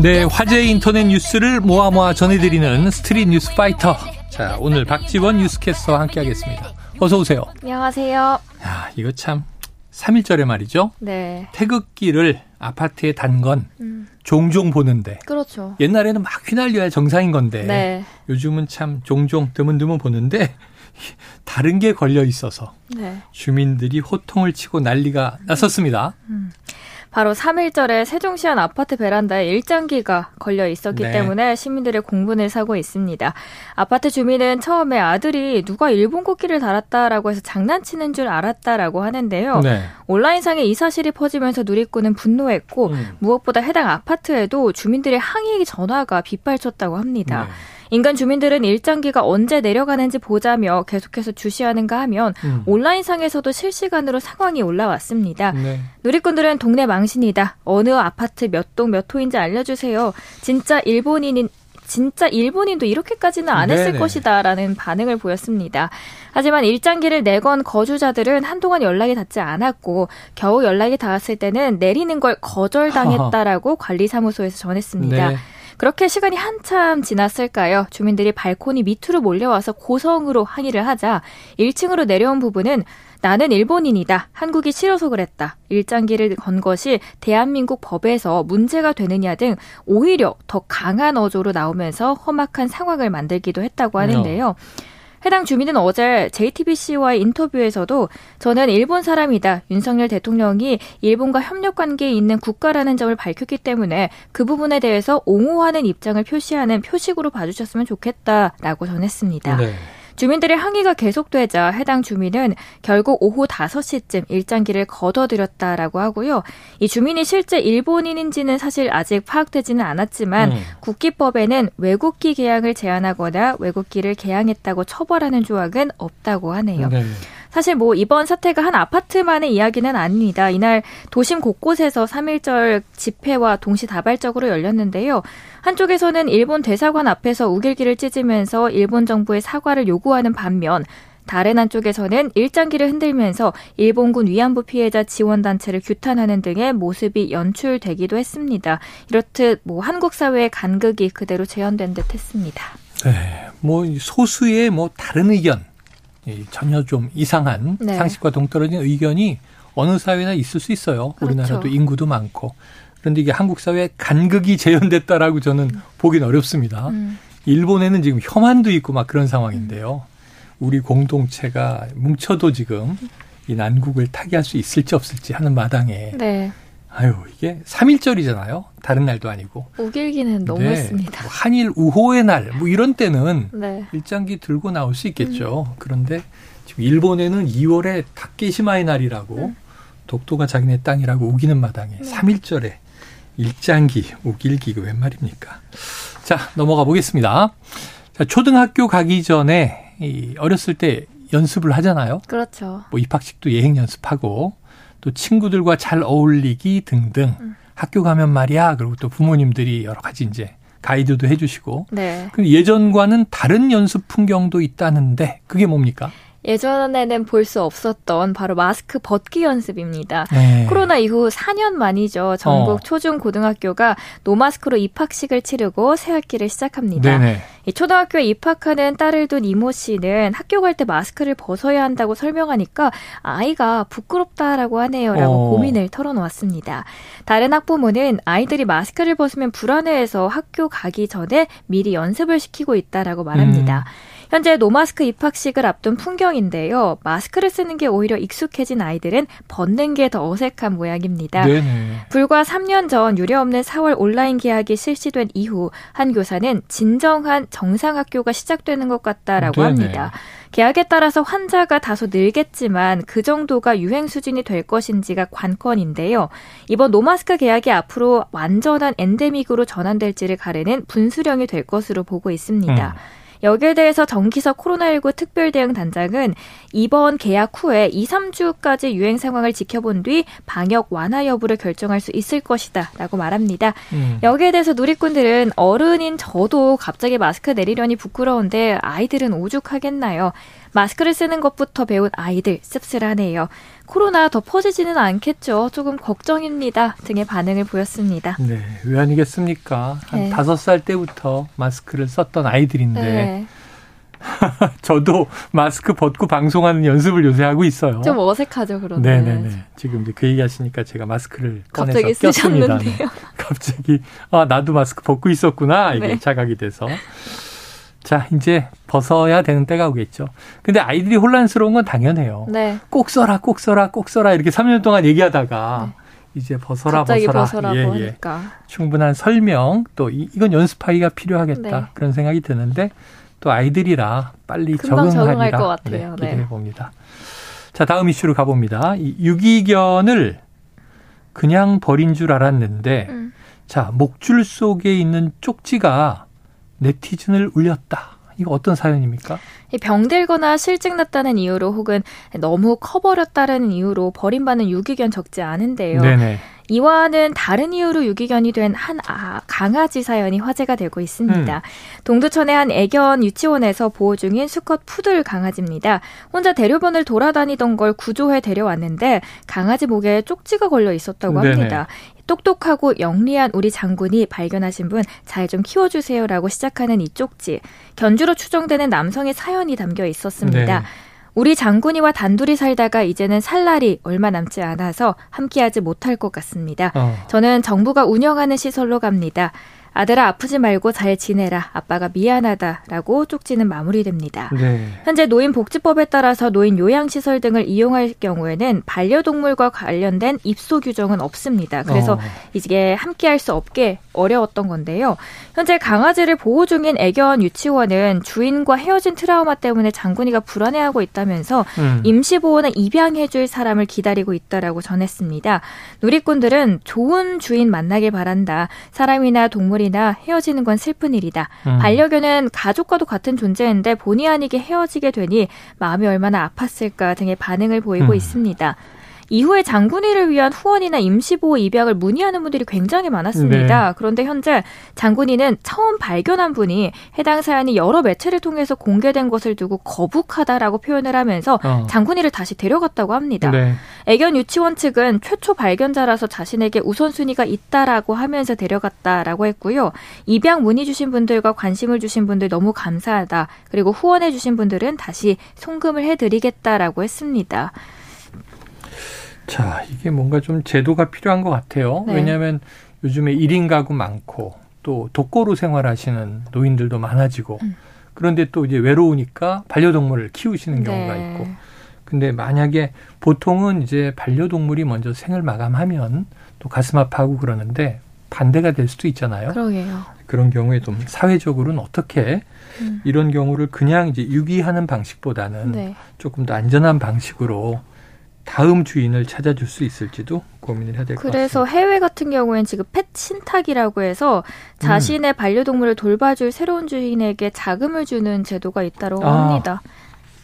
네, 화제 인터넷 뉴스를 모아 모아 전해드리는 스트릿 뉴스 파이터. 자, 오늘 박지원 뉴스캐스터와 함께하겠습니다. 어서 오세요. 안녕하세요. 야, 이거 참 3일절에 말이죠. 네. 태극기를 아파트에 단건 음, 종종 보는데 그렇죠. 옛날에는 막 휘날려야 정상인 건데 네. 요즘은 참 종종 드문드문 보는데 다른 게 걸려 있어서 네. 주민들이 호통을 치고 난리가 났었습니다. 바로 3일절에 세종시 한 아파트 베란다에 일장기가 걸려 있었기 네. 때문에 시민들의 공분을 사고 있습니다. 아파트 주민은 처음에 아들이 누가 일본 국기를 달았다라고 해서 장난치는 줄 알았다라고 하는데요. 네. 온라인상에 이 사실이 퍼지면서 누리꾼은 분노했고 음. 무엇보다 해당 아파트에도 주민들의 항의 전화가 빗발쳤다고 합니다. 네. 인간 주민들은 일장기가 언제 내려가는지 보자며 계속해서 주시하는가 하면 음. 온라인상에서도 실시간으로 상황이 올라왔습니다. 네. 누리꾼들은 동네 망신이다. 어느 아파트 몇 동 몇 호인지 알려주세요. 진짜 일본인인 진짜 일본인도 이렇게까지는 안 했을 네네. 것이다라는 반응을 보였습니다. 하지만 일장기를 내건 거주자들은 한동안 연락이 닿지 않았고 겨우 연락이 닿았을 때는 내리는 걸 거절당했다라고 관리사무소에서 전했습니다. 네. 그렇게 시간이 한참 지났을까요? 주민들이 발코니 밑으로 몰려와서 고성으로 항의를 하자 1층으로 내려온 부분은 나는 일본인이다. 한국이 싫어서 그랬다. 일장기를 건 것이 대한민국 법에서 문제가 되느냐 등 오히려 더 강한 어조로 나오면서 험악한 상황을 만들기도 했다고 하는데요. 해당 주민은 어제 JTBC와의 인터뷰에서도 저는 일본 사람이다. 윤석열 대통령이 일본과 협력 관계에 있는 국가라는 점을 밝혔기 때문에 그 부분에 대해서 옹호하는 입장을 표시하는 표식으로 봐주셨으면 좋겠다라고 전했습니다. 네. 주민들의 항의가 계속되자 해당 주민은 결국 오후 5시쯤 일장기를 거둬들였다라고 하고요. 이 주민이 실제 일본인인지는 사실 아직 파악되지는 않았지만 음. 국기법에는 외국기 개양을 제한하거나 외국기를 개양했다고 처벌하는 조항은 없다고 하네요. 네. 사실 뭐 이번 사태가 한 아파트만의 이야기는 아닙니다. 이날 도심 곳곳에서 3.1절 집회와 동시다발적으로 열렸는데요. 한쪽에서는 일본 대사관 앞에서 우길기를 찢으면서 일본 정부의 사과를 요구하는 반면 다른 한쪽에서는 일장기를 흔들면서 일본군 위안부 피해자 지원단체를 규탄하는 등의 모습이 연출되기도 했습니다. 이렇듯 뭐 한국 사회의 간극이 그대로 재현된 듯 했습니다. 네, 뭐 소수의 뭐 다른 의견, 이 전혀 좀 이상한 네. 상식과 동떨어진 의견이 어느 사회나 있을 수 있어요. 그렇죠. 우리나라도 인구도 많고. 그런데 이게 한국 사회에 간극이 재현됐다라고 저는 보긴 어렵습니다. 음. 일본에는 지금 혐한도 있고 막 그런 상황인데요. 우리 공동체가 뭉쳐도 지금 이 난국을 타개할 수 있을지 없을지 하는 마당에 네. 아유 이게 3일절이잖아요. 다른 날도 아니고. 우길기는 네, 너무했습니다. 뭐 한일 우호의 날 뭐 이런 때는 네. 일장기 들고 나올 수 있겠죠. 그런데 지금 일본에는 2월에 다케시마의 날이라고 음. 독도가 자기네 땅이라고 우기는 마당에 네. 3일절에 일장기 우길기 그웬 말입니까? 자 넘어가 보겠습니다. 자 초등학교 가기 전에 이 어렸을 때 연습을 하잖아요. 그렇죠. 뭐 입학식도 예행 연습하고 또 친구들과 잘 어울리기 등등 음. 학교 가면 말이야 그리고 또 부모님들이 여러 가지 이제 가이드도 해주시고 네. 예전과는 다른 연습 풍경도 있다는데 그게 뭡니까? 예전에는 볼 수 없었던 바로 마스크 벗기 연습입니다. 네. 코로나 이후 4년 만이죠. 전국 어. 초중 고등학교가 노마스크로 입학식을 치르고 새 학기를 시작합니다. 네네. 이 초등학교에 입학하는 딸을 둔 이모 씨는 학교 갈 때 마스크를 벗어야 한다고 설명하니까 아이가 부끄럽다라고 하네요라고 어. 고민을 털어놓았습니다. 다른 학부모는 아이들이 마스크를 벗으면 불안해해서 학교 가기 전에 미리 연습을 시키고 있다라고 말합니다. 음. 현재 노마스크 입학식을 앞둔 풍경인데요. 마스크를 쓰는 게 오히려 익숙해진 아이들은 벗는 게 더 어색한 모양입니다. 네네. 불과 3년 전 유례 없는 4월 온라인 개학이 실시된 이후 한 교사는 진정한 정상 학교가 시작되는 것 같다라고 네네. 합니다. 개학에 따라서 환자가 다소 늘겠지만 그 정도가 유행 수준이 될 것인지가 관건인데요. 이번 노마스크 개학이 앞으로 완전한 엔데믹으로 전환될지를 가르는 분수령이 될 것으로 보고 있습니다. 음. 여기에 대해서 정기석 코로나19 특별대응단장은 이번 개학 후에 2, 3주까지 유행 상황을 지켜본 뒤 방역 완화 여부를 결정할 수 있을 것이다 라고 말합니다. 음. 여기에 대해서 누리꾼들은 어른인 저도 갑자기 마스크 내리려니 부끄러운데 아이들은 오죽하겠나요? 마스크를 쓰는 것부터 배운 아이들 씁쓸하네요. 코로나 더 퍼지지는 않겠죠. 조금 걱정입니다. 등의 반응을 보였습니다. 네, 왜 아니겠습니까? 한 다섯 네. 살 때부터 마스크를 썼던 아이들인데 네. 저도 마스크 벗고 방송하는 연습을 요새 하고 있어요. 좀 어색하죠, 그런데. 네네네. 지금 이제 그 얘기하시니까 제가 마스크를 꺼내서 꼈습니다. 네. 갑자기 아 나도 마스크 벗고 있었구나 이게 네. 자각이 돼서. 자, 이제 벗어야 되는 때가 오겠죠. 근데 아이들이 혼란스러운 건 당연해요. 네. 꼭 써라, 꼭 써라, 꼭 써라 이렇게 3년 동안 얘기하다가 네. 이제 벗어라, 벗어라. 벗어라고 예, 예. 하니까. 충분한 설명 또 이, 이건 연습하기가 필요하겠다 네. 그런 생각이 드는데 또 아이들이라 빨리 적응하리라 것 같아요. 네, 기대해 봅니다. 자, 다음 이슈로 가봅니다. 이 유기견을 그냥 버린 줄 알았는데, 음. 자, 목줄 속에 있는 쪽지가 네티즌을 울렸다. 이거 어떤 사연입니까? 병들거나 실증 났다는 이유로 혹은 너무 커버렸다는 이유로 버림받는 유기견 적지 않은데요. 네네. 이와는 다른 이유로 유기견이 된한 아, 강아지 사연이 화제가 되고 있습니다. 음. 동두천의 한 애견 유치원에서 보호 중인 수컷 푸들 강아지입니다. 혼자 대료변을 돌아다니던 걸 구조해 데려왔는데 강아지 목에 쪽지가 걸려 있었다고 합니다. 똑똑하고 영리한 우리 장군이 발견하신 분 잘 좀 키워주세요라고 시작하는 이 쪽지. 견주로 추정되는 남성의 사연이 담겨 있었습니다. 네. 우리 장군이와 단둘이 살다가 이제는 살 날이 얼마 남지 않아서 함께하지 못할 것 같습니다. 어. 저는 정부가 운영하는 시설로 갑니다. 아들아 아프지 말고 잘 지내라. 아빠가 미안하다라고 쪽지는 마무리됩니다. 네. 현재 노인복지법에 따라서 노인 요양시설 등을 이용할 경우에는 반려동물과 관련된 입소 규정은 없습니다. 그래서 어. 이게 함께할 수 없게 어려웠던 건데요. 현재 강아지를 보호 중인 애견 유치원은 주인과 헤어진 트라우마 때문에 장군이가 불안해하고 있다면서 음. 임시보호나 입양해줄 사람을 기다리고 있다라고 전했습니다. 누리꾼들은 좋은 주인 만나길 바란다. 사람이나 동물 이 사람이나 헤어지는 건 슬픈 일이다. 음. 반려견은 가족과도 같은 존재인데 본의 아니게 헤어지게 되니 마음이 얼마나 아팠을까 등의 반응을 보이고 음. 있습니다. 이후에 장군이를 위한 후원이나 임시보호 입양을 문의하는 분들이 굉장히 많았습니다. 네. 그런데 현재 장군이는 처음 발견한 분이 해당 사연이 여러 매체를 통해서 공개된 것을 두고 거북하다라고 표현을 하면서 어. 장군이를 다시 데려갔다고 합니다. 네. 애견 유치원 측은 최초 발견자라서 자신에게 우선순위가 있다라고 하면서 데려갔다라고 했고요. 입양 문의 주신 분들과 관심을 주신 분들 너무 감사하다. 그리고 후원해 주신 분들은 다시 송금을 해드리겠다라고 했습니다. 자, 이게 뭔가 좀 제도가 필요한 것 같아요. 네. 왜냐하면 요즘에 1인 가구 많고 또 독거로 생활하시는 노인들도 많아지고 음. 그런데 또 이제 외로우니까 반려동물을 키우시는 경우가 네. 있고 근데 만약에 보통은 이제 반려동물이 먼저 생을 마감하면 또 가슴 아파하고 그러는데 반대가 될 수도 있잖아요. 그러게요. 그런 경우에 좀 사회적으로는 어떻게 음. 이런 경우를 그냥 이제 유기하는 방식보다는 네. 조금 더 안전한 방식으로 다음 주인을 찾아줄 수 있을지도 고민을 해야 될 것 같습니다. 그래서 해외 같은 경우에는 지금 펫 신탁이라고 해서 자신의 음. 반려동물을 돌봐줄 새로운 주인에게 자금을 주는 제도가 있다고 아, 합니다.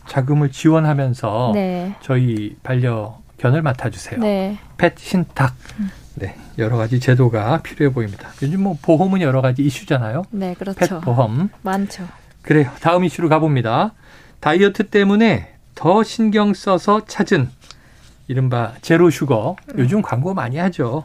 자금을 지원하면서 네. 저희 반려견을 맡아주세요. 네. 펫 신탁. 음. 네, 여러 가지 제도가 필요해 보입니다. 요즘 뭐 보험은 여러 가지 이슈잖아요. 네, 그렇죠. 펫 보험 많죠. 그래요. 다음 이슈로 가봅니다. 다이어트 때문에 더 신경 써서 찾은 이른바 zero sugar 요즘 광고 많이 하죠.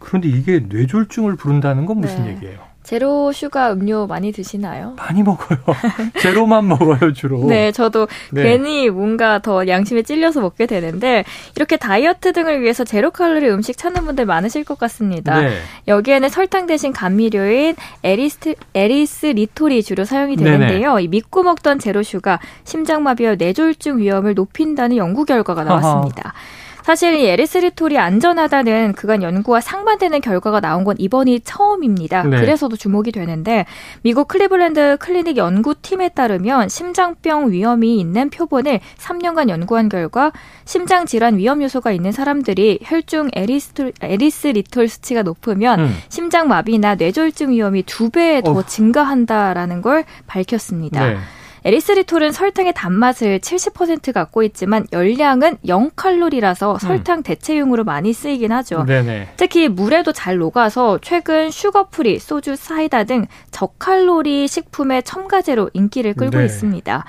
그런데 이게 뇌졸중을 부른다는 건 무슨 네. 얘기예요? zero sugar 음료 많이 드시나요? 많이 먹어요. 제로만 먹어요, 주로. 네, 저도 네. 괜히 뭔가 더 양심에 찔려서 먹게 되는데 이렇게 다이어트 등을 위해서 제로 칼로리 음식 찾는 분들 많으실 것 같습니다. 네. 여기에는 설탕 대신 감미료인 에리스, 에리스리톨이 주로 사용이 되는데요. 이 믿고 먹던 zero sugar 심장마비와 뇌졸중 위험을 높인다는 연구 결과가 나왔습니다. 하하. 사실 이 에리스리톨이 안전하다는 그간 연구와 상반되는 결과가 나온 건 이번이 처음입니다. 네. 그래서도 주목이 되는데 미국 클리블랜드 클리닉 연구팀에 따르면 심장병 위험이 있는 표본을 3년간 연구한 결과 심장 질환 위험 요소가 있는 사람들이 혈중 에리스톨, 에리스리톨 수치가 높으면 음. 심장 마비나 뇌졸중 위험이 두 배더 증가한다라는 걸 밝혔습니다. 네. 에리스리톨은 설탕의 단맛을 70% 갖고 있지만 열량은 0칼로리라서 음. 설탕 대체용으로 많이 쓰이긴 하죠. 네네. 특히 물에도 잘 녹아서 최근 sugar-free, 소주, 사이다 등 저칼로리 식품의 첨가제로 인기를 끌고 네. 있습니다.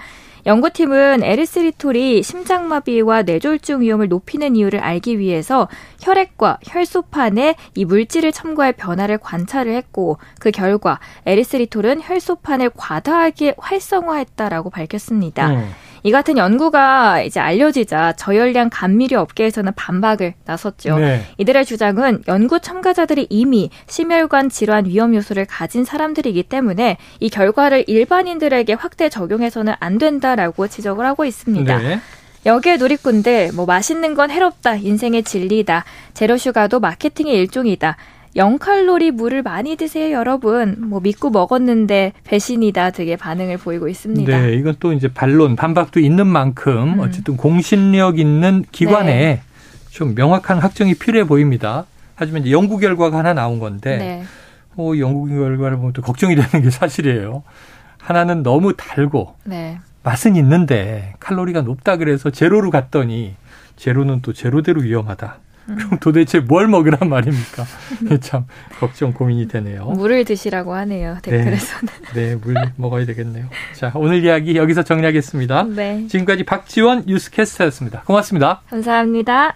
연구팀은 에리스리톨이 심장마비와 뇌졸중 위험을 높이는 이유를 알기 위해서 혈액과 혈소판에 이 물질을 첨가한 변화를 관찰을 했고 그 결과 에리스리톨은 혈소판을 과다하게 활성화했다라고 밝혔습니다. 음. 이 같은 연구가 이제 알려지자 저열량 감미료 업계에서는 반박을 나섰죠. 네. 이들의 주장은 연구 참가자들이 이미 심혈관 질환 위험 요소를 가진 사람들이기 때문에 이 결과를 일반인들에게 확대 적용해서는 안 된다라고 지적을 하고 있습니다. 네. 여기에 누리꾼들 뭐 맛있는 건 해롭다, 인생의 진리다, 제로슈가도 마케팅의 일종이다. 0칼로리 물을 많이 드세요, 여러분. 뭐 믿고 먹었는데 배신이다 되게 반응을 보이고 있습니다. 네, 이건 또 이제 반론, 반박도 있는 만큼 음. 어쨌든 공신력 있는 기관에 네. 좀 명확한 확정이 필요해 보입니다. 하지만 이제 연구 결과가 하나 나온 건데 네. 어, 연구 결과를 보면 또 걱정이 되는 게 사실이에요. 하나는 너무 달고 네. 맛은 있는데 칼로리가 높다 그래서 제로로 갔더니 제로는 또 제로대로 위험하다. 그럼 도대체 뭘 먹으란 말입니까? 참 걱정 고민이 되네요. 물을 드시라고 하네요. 댓글에서는. 네, 네, 물 먹어야 되겠네요. 자, 오늘 이야기 여기서 정리하겠습니다. 네. 지금까지 박지원 뉴스캐스터였습니다. 고맙습니다. 감사합니다.